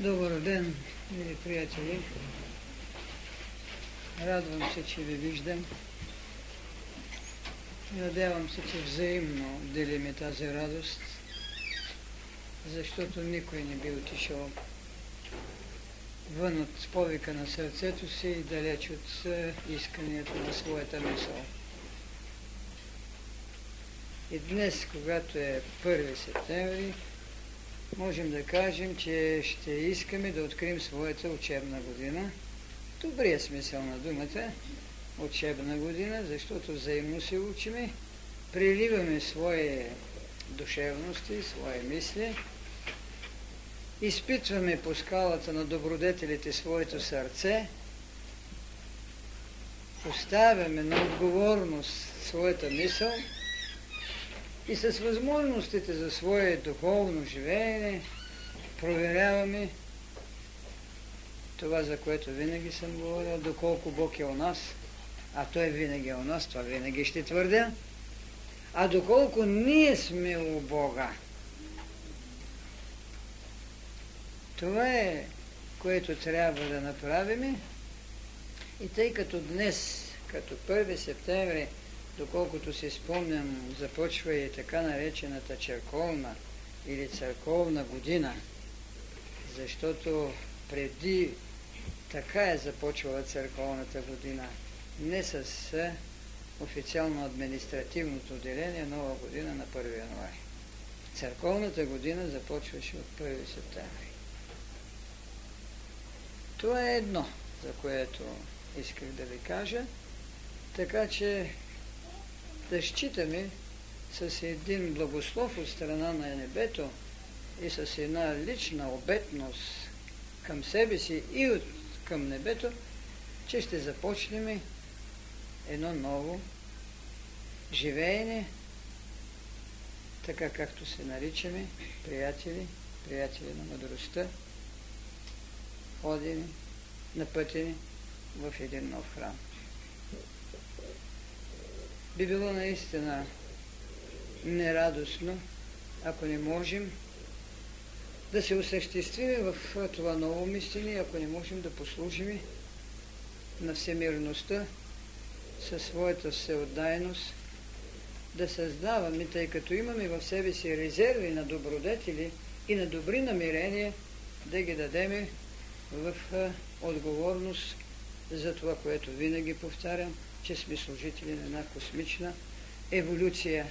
Добър ден, мили приятели! Радвам се, че ви виждам. Надявам се, че взаимно делиме тази радост, защото никой не би отишъл вън от повика на сърцето си и далеч от исканията на своята мисъл. И днес, когато е 1 септември, можем да кажем, че ще искаме да открием своята учебна година. Добрия смисъл на думата учебна година, защото взаимно се учиме, приливаме свои душевности, свои мисли, изпитваме по скалата на добродетелите своето сърце, поставяме на отговорност своята мисъл – и с възможностите за свое духовно живеене проверяваме това, за което винаги съм говорил, доколко Бог е у нас, а Той винаги е у нас, това винаги ще твърдя, а доколко ние сме у Бога. Това е, което трябва да направим. И тъй като днес, като 1 септември, доколкото си спомням, започва и така наречената черковна или църковна година, защото преди така е започвала църковната година, не с официално административното деление нова година на 1 януари. Църковната година започваше от 1 септември. Това е едно, за което исках да ви кажа. Така че да считаме с един благослов от страна на небето и с една лична обетност към себе си и от, към небето, че ще започнем едно ново живеене, така както се наричаме, приятели, приятели на мъдростта, ходени, напътени в един нов храм би било наистина нерадостно, ако не можем да се осъществим в това ново мислене, ако не можем да послужим на всемирността със своята всеотдайност, да създаваме, тъй като имаме в себе си резерви на добродетели и на добри намерения, да ги дадеме в отговорност за това, което винаги повтарям – че сме служители на една космична еволюция.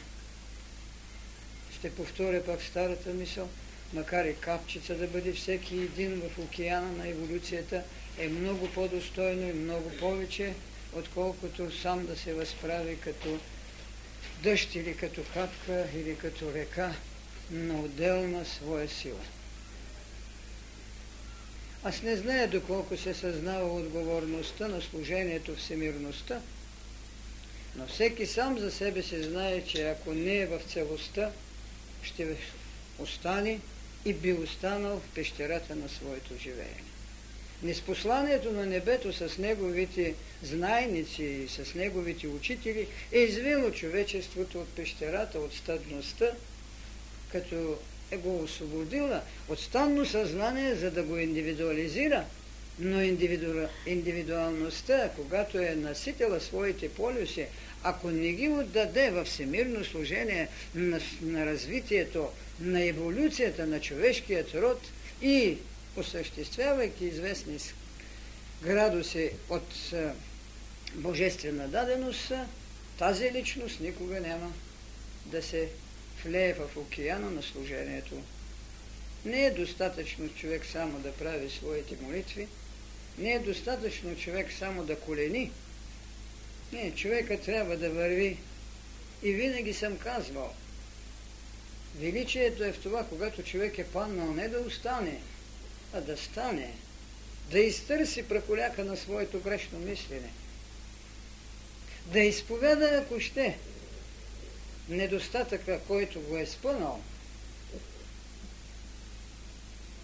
Ще повторя пак старата мисъл, макар и капчица да бъде всеки един в океана на еволюцията, е много по-достойно и много повече, отколкото сам да се възправи като дъжд или като капка или като река на отделна своя сила. Аз не зная доколко се съзнава отговорността на служението всемирността, но всеки сам за себе си знае, че ако не е в целостта, ще остане и би останал в пещерата на своето живеене. Неспосланието на небето с неговите знайници и с неговите учители е извело човечеството от пещерата, от стъдността, като е го освободила от станно съзнание, за да го индивидуализира – но индивиду... индивидуалността, когато е наситила своите полюси, ако не ги отдаде във всемирно служение на, на развитието, на еволюцията на човешкият род и осъществявайки известни градуси от божествена даденост, тази личност никога няма да се влее в океана на служението. Не е достатъчно човек само да прави своите молитви, не е достатъчно човек само да колени. Не, човека трябва да върви. И винаги съм казвал, величието е в това, когато човек е паднал не да остане, а да стане, да изтърси праколяка на своето грешно мислене, да изповяда, ако ще, недостатъка, който го е спънал,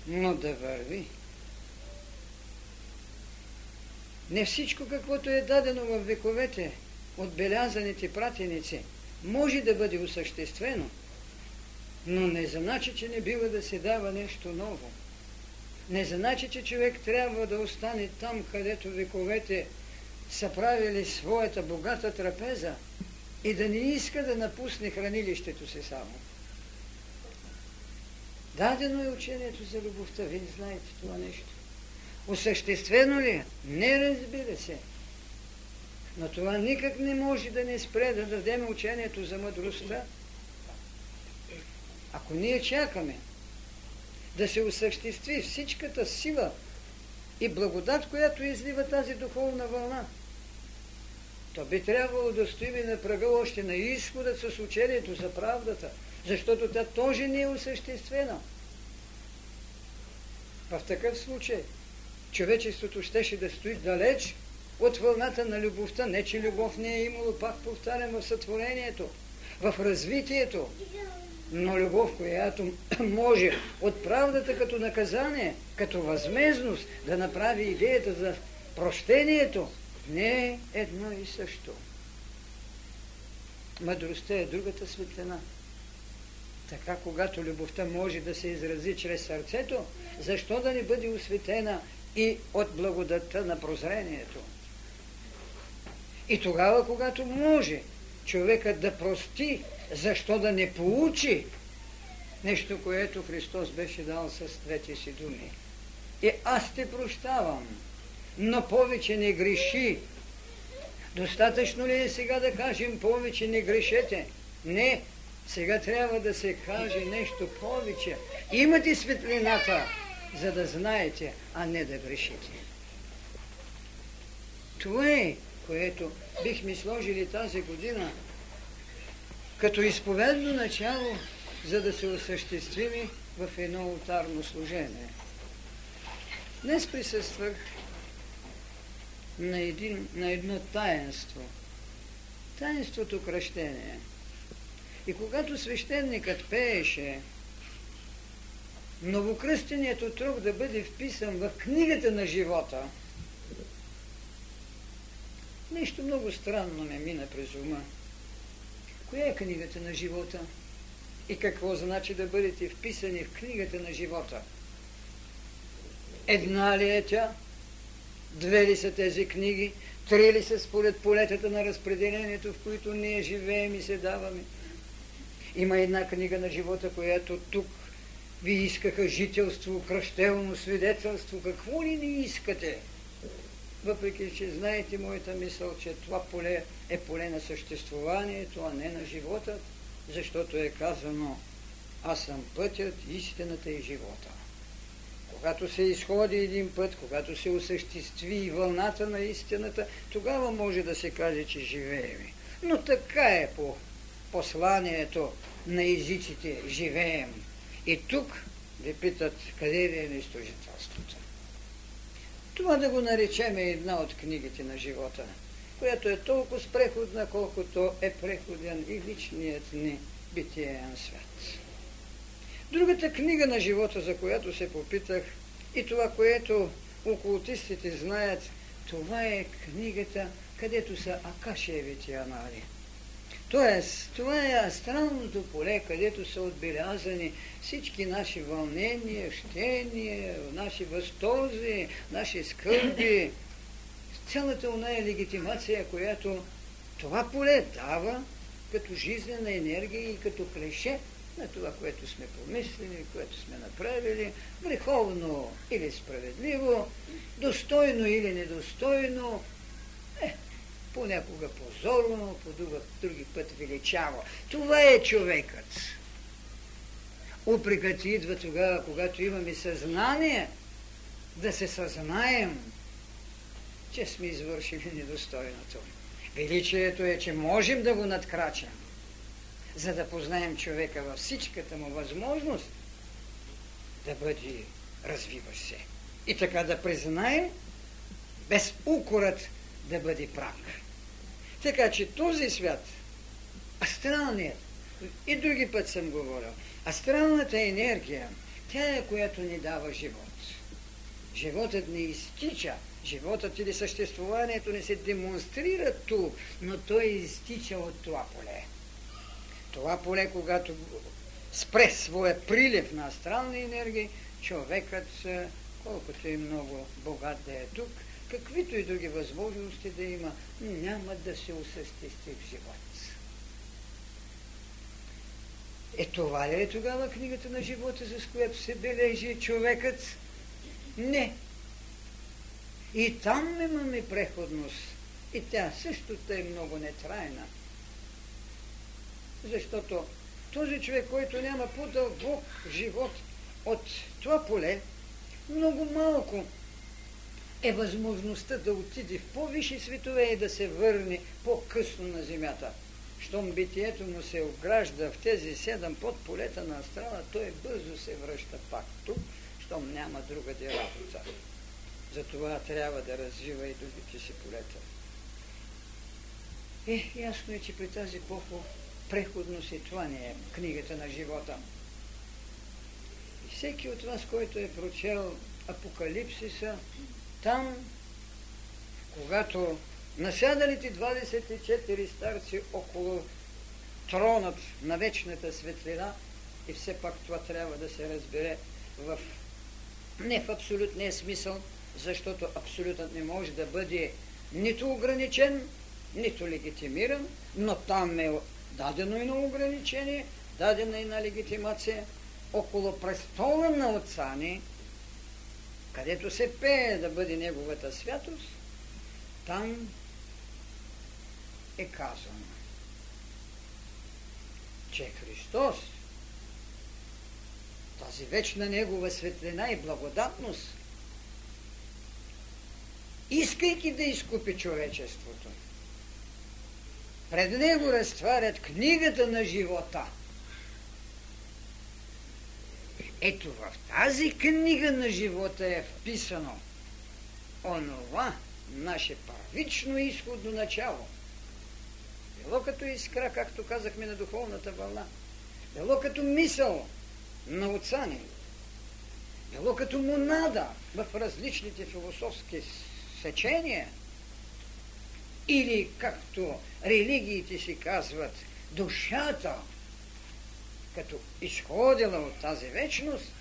но да върви. Не всичко, каквото е дадено в вековете от белязаните пратеници, може да бъде осъществено, но не значи, че не бива да се дава нещо ново. не значи, че човек трябва да остане там, където вековете са правили своята богата трапеза и да не иска да напусне хранилището си само. Дадено е учението за любовта. Вие знаете това нещо. Осъществено ли е? Не разбира се. Но това никак не може да не спре да дадем учението за мъдростта. Ако ние чакаме да се осъществи всичката сила и благодат, която излива тази духовна вълна, то би трябвало да стоим на прага още на изходът с учението за правдата, защото тя тоже не е осъществена. В такъв случай човечеството щеше да стои далеч от вълната на любовта. Не, че любов не е имало, пак повтарям, в сътворението, в развитието, но любов, която може от правдата като наказание, като възмезност да направи идеята за прощението, не е едно и също. Мъдростта е другата светлина. Така, когато любовта може да се изрази чрез сърцето, защо да не бъде осветена и от благодата на прозрението? И тогава, когато може човекът да прости, защо да не получи нещо, което Христос беше дал с двете си думи. И аз те прощавам, но повече не греши. Достатъчно ли е сега да кажем повече не грешете? Не, сега трябва да се каже нещо повече. Имате светлината, за да знаете, а не да грешите. Това е, което бихме сложили тази година като изповедно начало, за да се осъществими в едно ултарно служение. Днес присъствах на, един, на едно таинство. Таинството кръщение. И когато свещеникът пееше новокръстеният отрок да бъде вписан в книгата на живота, нещо много странно ме мина през ума. Коя е книгата на живота? И какво значи да бъдете вписани в книгата на живота? Една ли е тя? Две ли са тези книги? Три ли са според полетата на разпределението, в които ние живеем и се даваме? Има една книга на живота, която тук ви искаха жителство, кръщелно свидетелство, какво ли не искате? въпреки че знаете моята мисъл, че това поле е поле на съществуванието, а не на живота, защото е казано аз съм пътят, истината и живота. Когато се изходи един път, когато се осъществи вълната на истината, тогава може да се каже, че живеем. Но така е по посланието на езиците живеем. И тук ви питат къде е местожителството. Това да го наречем една от книгите на живота, която е толкова преходна, колкото е преходен и личният ни битиен свят. Другата книга на живота, за която се попитах, и това, което окултистите знаят, това е книгата, където са Акашевите анали. Тоест, това е астралното поле, където са отбелязани всички наши вълнения, щения, наши възторзи, наши скърби, цялата оная легитимация, която това поле дава като жизнена енергия и като клеше на това, което сме помислили, което сме направили, греховно или справедливо, достойно или недостойно, е, понякога позорно, по други път величаво. Това е човекът. Упрекът идва тогава, когато имаме съзнание, да се съзнаем, че сме извършили недостойното. Величието е, че можем да го надкрачим, за да познаем човека във всичката му възможност да бъде развиващ се. И така да признаем, без укорът да бъде прак. Така че този свят, астралният, и други път съм говорил, астралната енергия, тя е която ни дава живот. Животът не изтича, животът или съществуването не се демонстрира тук, но той изтича от това поле. Това поле, когато спре своя прилив на астрална енергия, човекът колкото и много богат да е тук, каквито и други възможности да има, няма да се осъществи в живот. Е това ли е тогава книгата на живота, с която се бележи човекът? Не. И там имаме преходност. И тя също е много нетрайна. Защото този човек, който няма по-дълбок живот от това поле, много малко е възможността да отиде в по-висши светове и да се върне по-късно на земята. Щом битието му се огражда в тези седем подполета на астрала, той бързо се връща пак тук, щом няма друга работа. Затова трябва да развива и другите си полета. Е, ясно е, че при тази епоха преходност и това не е книгата на живота. И всеки от вас, който е прочел Апокалипсиса, там, когато насядалите 24 старци около тронът на вечната светлина, и все пак това трябва да се разбере в, не в абсолютния смисъл, защото абсолютът не може да бъде нито ограничен, нито легитимиран, но там е дадено и на ограничение, дадена и на легитимация. Около престола на отца ни, където се пее да бъде неговата святост, там е казано, че Христос, тази вечна Негова светлина и благодатност, искайки да изкупи човечеството, пред Него разтварят книгата на живота. Ето в тази книга на живота е вписано онова наше първично изходно начало – било като искра, както казахме на духовната вълна, било като мисъл на отца ни, било като монада в различните философски сечения, или както религиите си казват, душата, като изходила от тази вечност,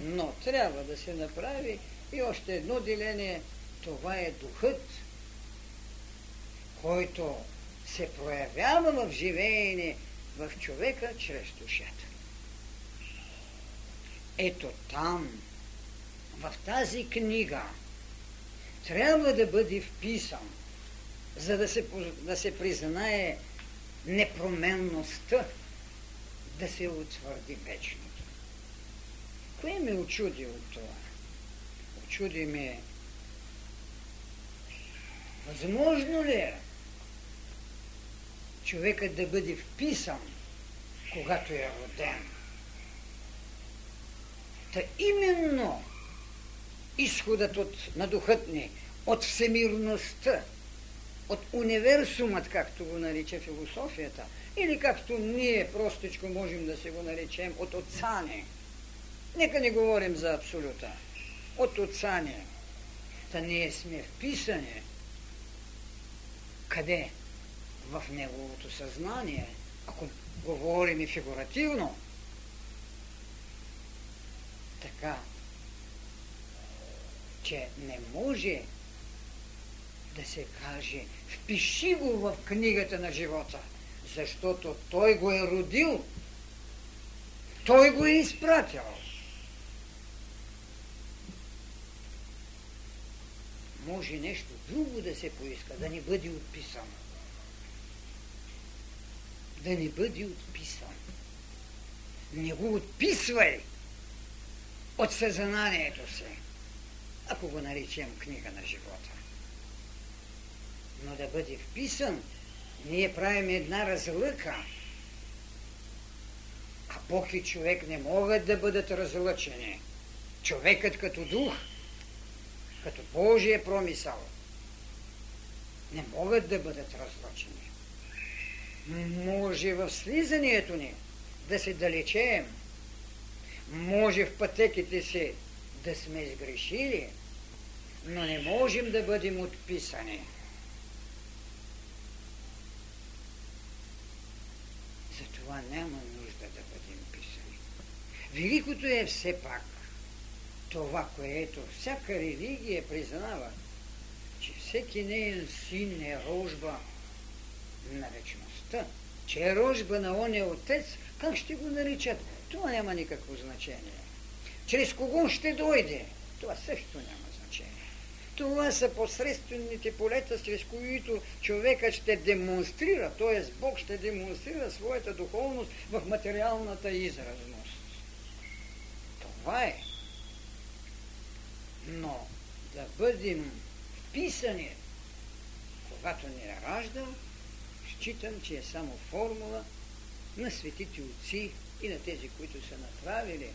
но трябва да се направи и още едно деление, това е духът, който се проявява в живеене в човека чрез душата. Ето там, в тази книга, трябва да бъде вписан, за да се, да се признае непроменността, да се утвърди вечното. Кое ме очуди от това? Очуди ме Възможно ли е човекът да бъде вписан, когато е роден? Та именно изходът от, на духът ни, от всемирността, от универсумът, както го нарича философията, или както ние простичко можем да се го наречем, от отца ни. Нека не говорим за абсолюта. От отца ни. Та ние сме вписани къде? В неговото съзнание. Ако говорим и фигуративно, така, че не може да се каже впиши го в книгата на живота, защото той го е родил, той го е изпратил. може нещо друго да се поиска, да не бъде отписано. Да не бъде отписан. Не го отписвай от съзнанието си, ако го наречем книга на живота. Но да бъде вписан, ние правим една разлъка. А Бог и човек не могат да бъдат разлъчени. Човекът като дух – като Божия промисъл, не могат да бъдат разлъчени. Може в слизанието ни да се далечеем, може в пътеките си да сме изгрешили, но не можем да бъдем отписани. Затова няма нужда да бъдем писани. Великото е все пак това, което всяка религия признава, че всеки неен син е рожба на вечността, че е рожба на оня отец, как ще го наричат? Това няма никакво значение. Чрез кого ще дойде? Това също няма. Това са посредствените полета, чрез които човекът ще демонстрира, т.е. Бог ще демонстрира своята духовност в материалната изразност. Това е. Но да бъдем вписани, когато ни раждал, считам, че е само формула на светите отци и на тези, които са направили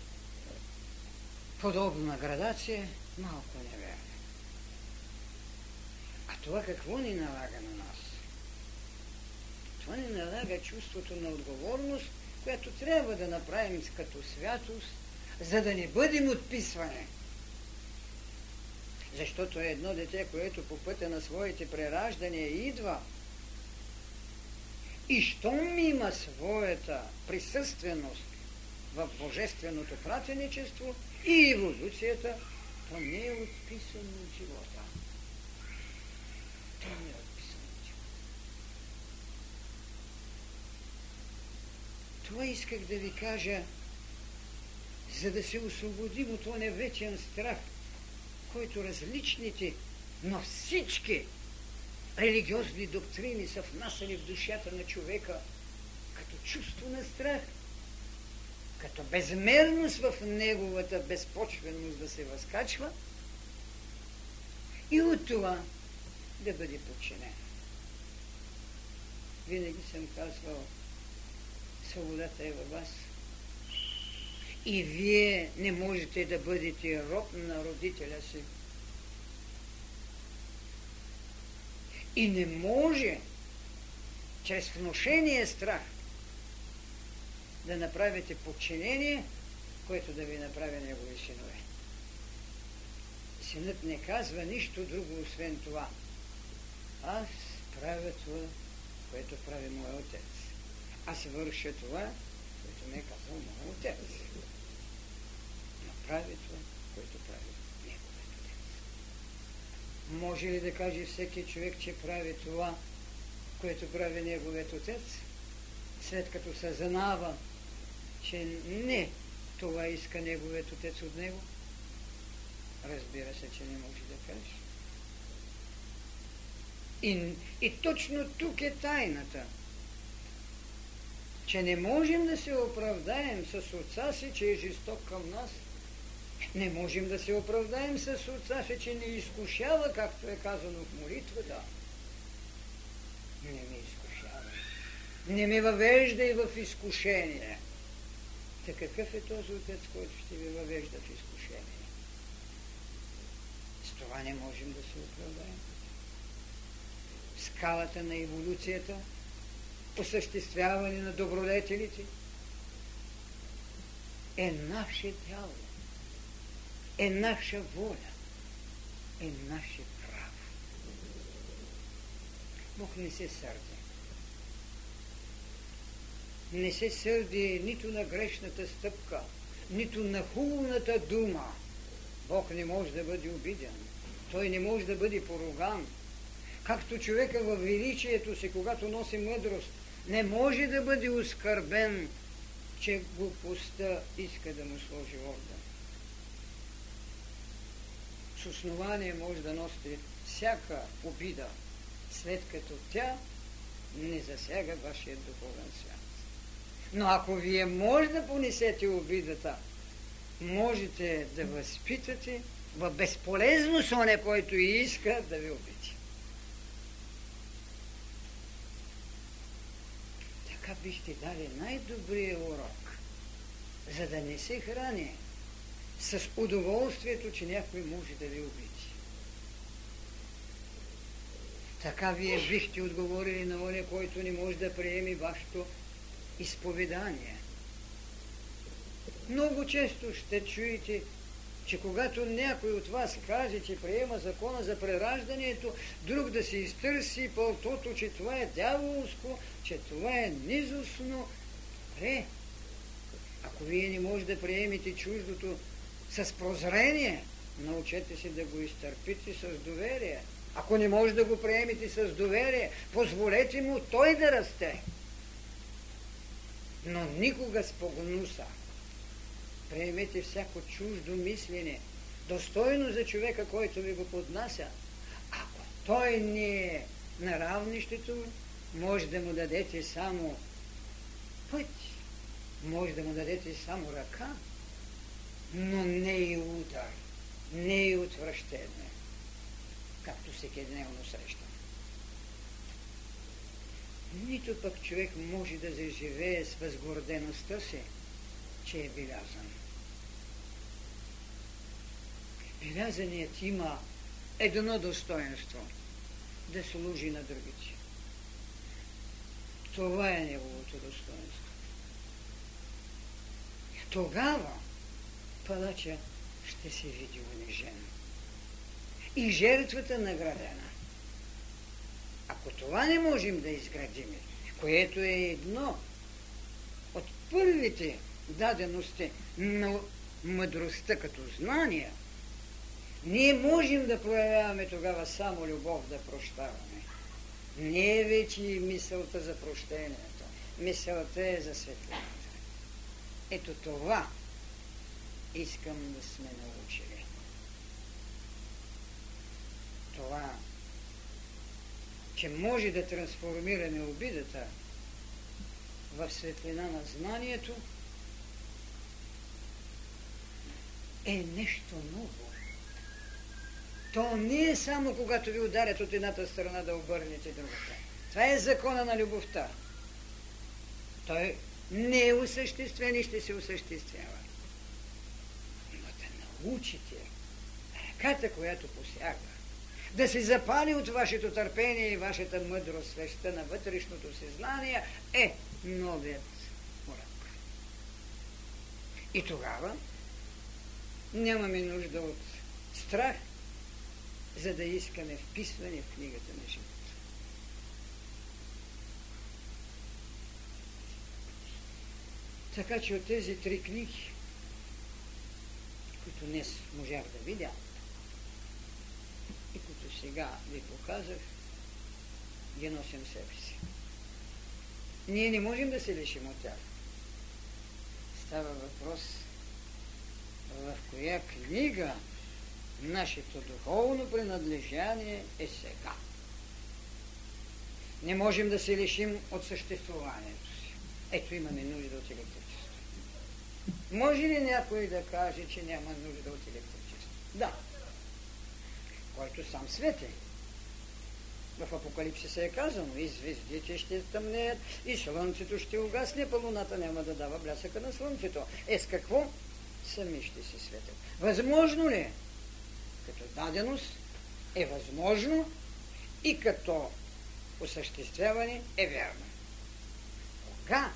подобна градация, малко неверно. Това какво ни налага на нас? Това ни налага чувството на отговорност, която трябва да направим като святост, за да не бъдем отписвани. Защото едно дете, което по пътя на своите прераждания идва и щом има своята присъственост в божественото пратеничество и еволюцията, то не е отписано от живота. Е от живота. Това исках да ви кажа, за да се освободим от този вечен страх, който различните, но всички религиозни доктрини са внасяли в душата на човека като чувство на страх, като безмерност в неговата безпочвеност да се възкачва и от това да бъде подчинен. Винаги съм казвал, свободата е във вас. И вие не можете да бъдете роб на родителя си. И не може чрез вношение страх да направите подчинение, което да ви направи негови синове. Синът не казва нищо друго, освен това. Аз правя това, което прави моя отец. Аз върша това, което ме е казал моя отец. Но прави това, което прави неговият отец. Може ли да каже всеки човек, че прави това, което прави неговият отец, след като съзнава, че не това иска неговият отец от него? Разбира се, че не може да каже. И, и точно тук е тайната, че не можем да се оправдаем с отца си, че е жесток към нас. Не можем да се оправдаем с отца си, че не изкушава, както е казано в молитвата. Не ме изкушава. Не ме въвежда и в изкушение. Та какъв е този отец, който ще ви въвежда в изкушение? С това не можем да се оправдаем. Скалата на еволюцията, осъществяване на добродетелите, е наше тяло, е наша воля, е наше право. Бог не се сърди не се сърди нито на грешната стъпка, нито на хубавата дума. Бог не може да бъде обиден. Той не може да бъде поруган. Както човека във величието си, когато носи мъдрост, не може да бъде оскърбен, че глупостта иска да му сложи орда. С основание може да носи всяка обида, след като тя не засяга вашия духовен свят. Но ако вие може да понесете обидата, можете да възпитате в безполезност оне, който иска да ви обиди. Така бихте дали най-добрия урок, за да не се храни с удоволствието, че някой може да ви обиди. Така вие бихте отговорили на оне, който не може да приеме вашето изповедание. Много често ще чуете, че когато някой от вас каже, че приема закона за прераждането, друг да се изтърси пълтото, че това е дяволско, че това е низостно. Пре, ако вие не може да приемете чуждото с прозрение, научете си да го изтърпите с доверие. Ако не може да го приемете с доверие, позволете му той да расте. Но никога с погнуса. Приемете всяко чуждо мислене, достойно за човека, който ви го поднася. Ако той не е на равнището, може да му дадете само път, може да му дадете само ръка, но не и удар, не и отвращение, както всеки дневно среща. Нито пък човек може да заживее с възгордеността си, че е белязан. Белязаният има едно достоинство – да служи на другите. Това е неговото достоинство. Тогава палача ще се види унижен. И жертвата наградена. Ако това не можем да изградим, което е едно от първите дадености на мъдростта като знания, ние можем да проявяваме тогава само любов да прощаваме. Не е вече мисълта за прощението. Мисълта е за светлината. Ето това искам да сме научили. Това, че може да трансформираме обидата в светлина на знанието, е нещо ново. То не е само когато ви ударят от едната страна да обърнете другата. Това е закона на любовта. Той не е осъществен и ще се осъществява. Но да научите ръката, която посяга, да се запали от вашето търпение и вашата мъдрост, свеща на вътрешното си знание, е новият урок. И тогава нямаме нужда от страх, за да искаме вписване в книгата на живота. Така че от тези три книги, които днес можах да видя и които сега ви показах, ги носим себе си. Ние не можем да се лишим от тях. Става въпрос в коя книга нашето духовно принадлежание е сега. Не можем да се лишим от съществуването си. Ето имаме нужда от електричество. Може ли някой да каже, че няма нужда от електричество? Да. Който сам свети. В Апокалипсиса е казано, и звездите ще тъмнеят, и слънцето ще угасне, по луната няма да дава блясъка на слънцето. Е с какво? Сами ще се светят. Възможно ли е? Като даденост е възможно и като осъществяване е верно. Кога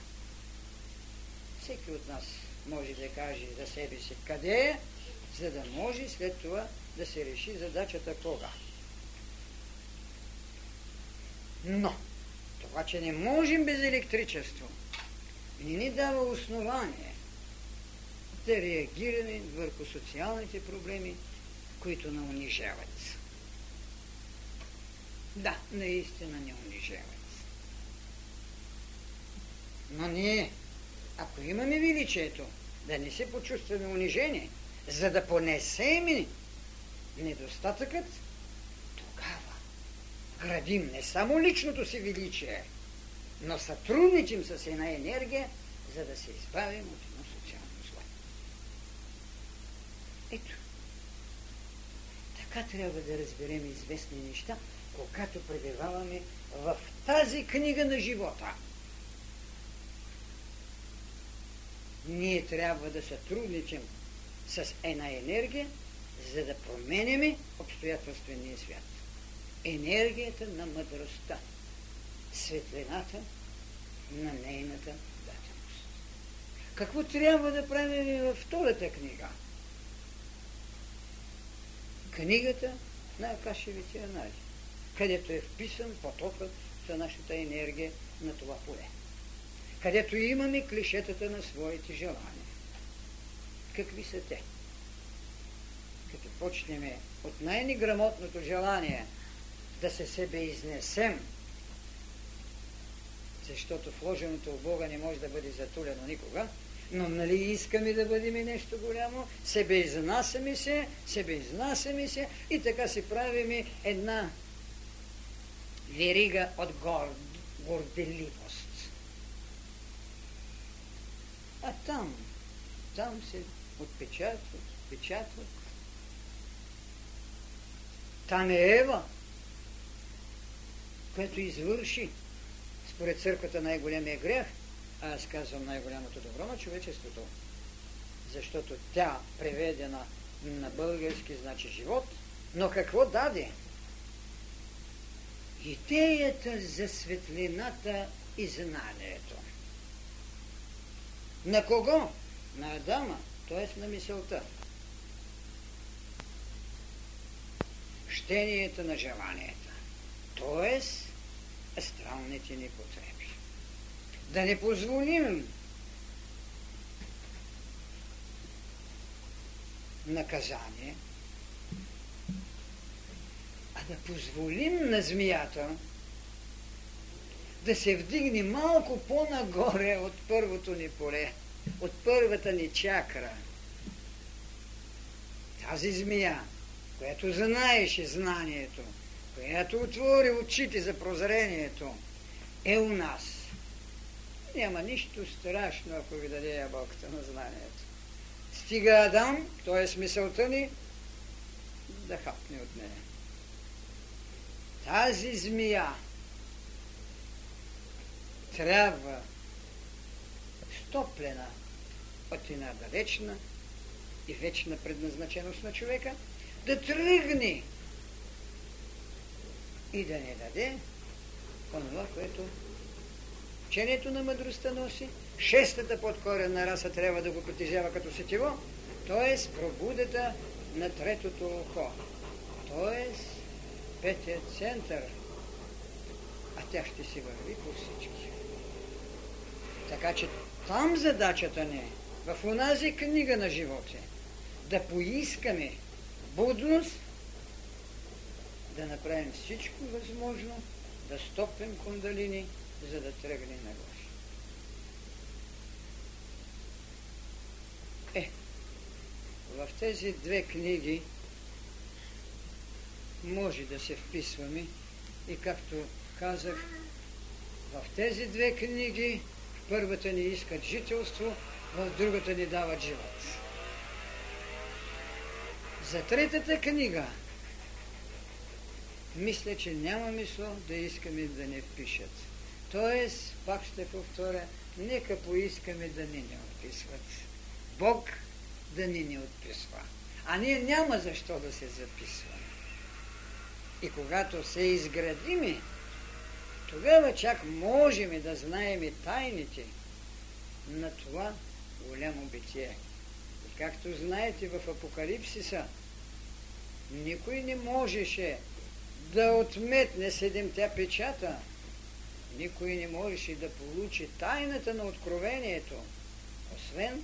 всеки от нас може да каже за себе си къде е, за да може след това да се реши задачата кога. Но, това, че не можем без електричество, не ни дава основание да реагираме върху социалните проблеми, които не унижават. Да, наистина не унижават. Но ние, ако имаме величието, да не се почувстваме унижени, за да понесем недостатъкът, тогава градим не само личното си величие, но сътрудничим с една енергия, за да се избавим от едно социално зло. Ето, така трябва да разберем известни неща, когато пребиваваме в тази книга на живота. Ние трябва да сътрудничим с една енергия, за да променяме обстоятелствения свят. Енергията на мъдростта, светлината на нейната даденост. Какво трябва да правим във втората книга? Книгата на Акашевите анализи, където е вписан потокът за нашата енергия на това поле. Където имаме клишетата на своите желания. Какви са те? почнем от най-неграмотното желание да се себе изнесем, защото вложеното в Бога не може да бъде затулено никога, но нали искаме да бъдем нещо голямо, себе изнасяме се, себе изнасяме се и така си правим една верига от горд, горделивост. А там, там се отпечатват, отпечатват. Там е Ева, която извърши според църквата най-големия грех, аз казвам най-голямото добро на човечеството, защото тя преведена на български значи живот, но какво даде? Идеята за светлината и знанието. На кого? На Адама, т.е. на мисълта. Щението на желанията, т.е. астралните ни потреби. Да не позволим наказание, а да позволим на змията да се вдигне малко по-нагоре от първото ни поле, от първата ни чакра. Тази змия, която знаеше знанието, която отвори очите за прозрението, е у нас. Няма нищо страшно, ако ви даде ябълката на знанието. Стига Адам, т.е. смисълта ни, да хапне от нея. Тази змия трябва стоплена от една далечна и вечна предназначеност на човека, да тръгне и да не даде онова, което учението на мъдростта носи. Шестата подкорена раса трябва да го притежава като сетиво, т.е. пробудата на третото око, т.е. петият център, а тя ще си върви по всички. Така че там задачата не е, в онази книга на живота, да поискаме будност, да направим всичко възможно, да стопим кундалини, за да тръгне нагоре. Е, в тези две книги може да се вписваме и както казах, в тези две книги в първата ни искат жителство, в другата ни дават живот. За третата книга мисля, че няма мисло да искаме да не впишат. Тоест, пак ще повторя, нека поискаме да ни не отписват. Бог да ни не отписва. А ние няма защо да се записваме. И когато се изградиме, тогава чак можем да знаем тайните на това голямо битие. И както знаете в Апокалипсиса, никой не можеше да отметне седемте печата, никой не можеше да получи тайната на откровението, освен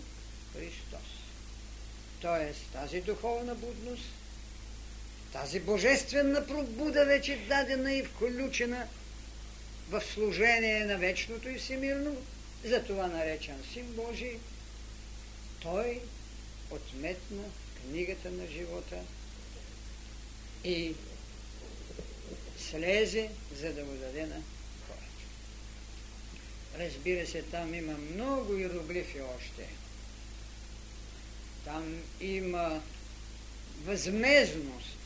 Христос. Тоест тази духовна будност, тази божествена пробуда вече дадена и включена в служение на вечното и всемирно, затова наречен Син Божий, той отметна книгата на живота и слезе, за да го даде на. Разбира се, там има много иероглифи още. Там има възмезност.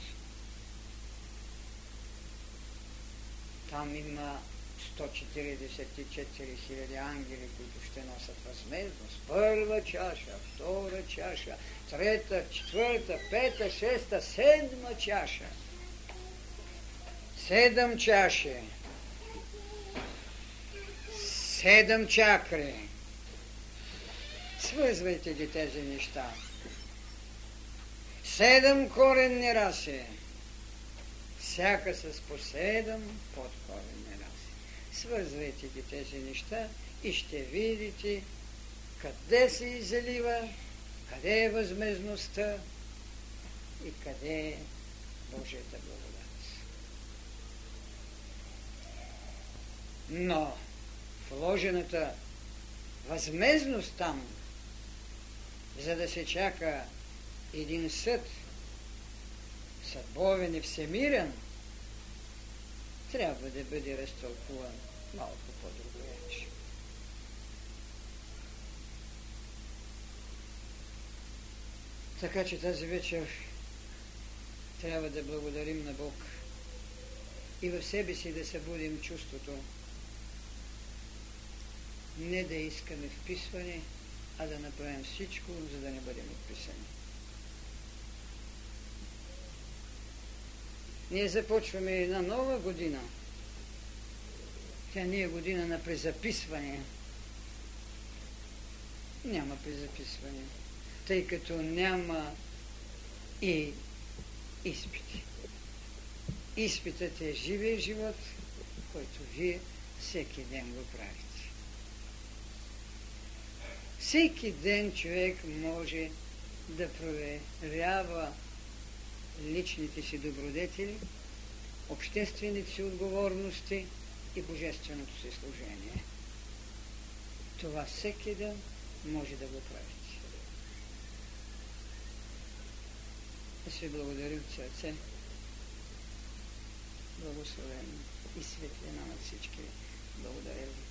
Там има 144 хиляди ангели, които ще носят възмездност. Първа чаша, втора чаша, трета, четвърта, пета, шеста, седма чаша. Седем чаши. Седем чакри. Свързвайте ги тези неща. Седем коренни раси. Всяка с по седем подкоренни раси. Свързвайте ги тези неща и ще видите къде се излива, къде е възмезността, и къде е Божията благодат. Но вложената възмезност там, за да се чака един съд, съдбовен и всемирен, трябва да бъде разтълкуван малко по-другояче. Така че тази вечер трябва да благодарим на Бог и в себе си да събудим чувството не да искаме вписване, а да направим всичко, за да не бъдем отписани. Ние започваме една нова година. Тя не е година на презаписване. Няма презаписване, тъй като няма и изпити. Изпитът е живия живот, който вие всеки ден го правите. Всеки ден човек може да проверява личните си добродетели, обществените си отговорности и божественото си служение. Това всеки ден може да го правите. Аз ви благодаря от сърце. Благословен и светлина на всички. Благодаря ви.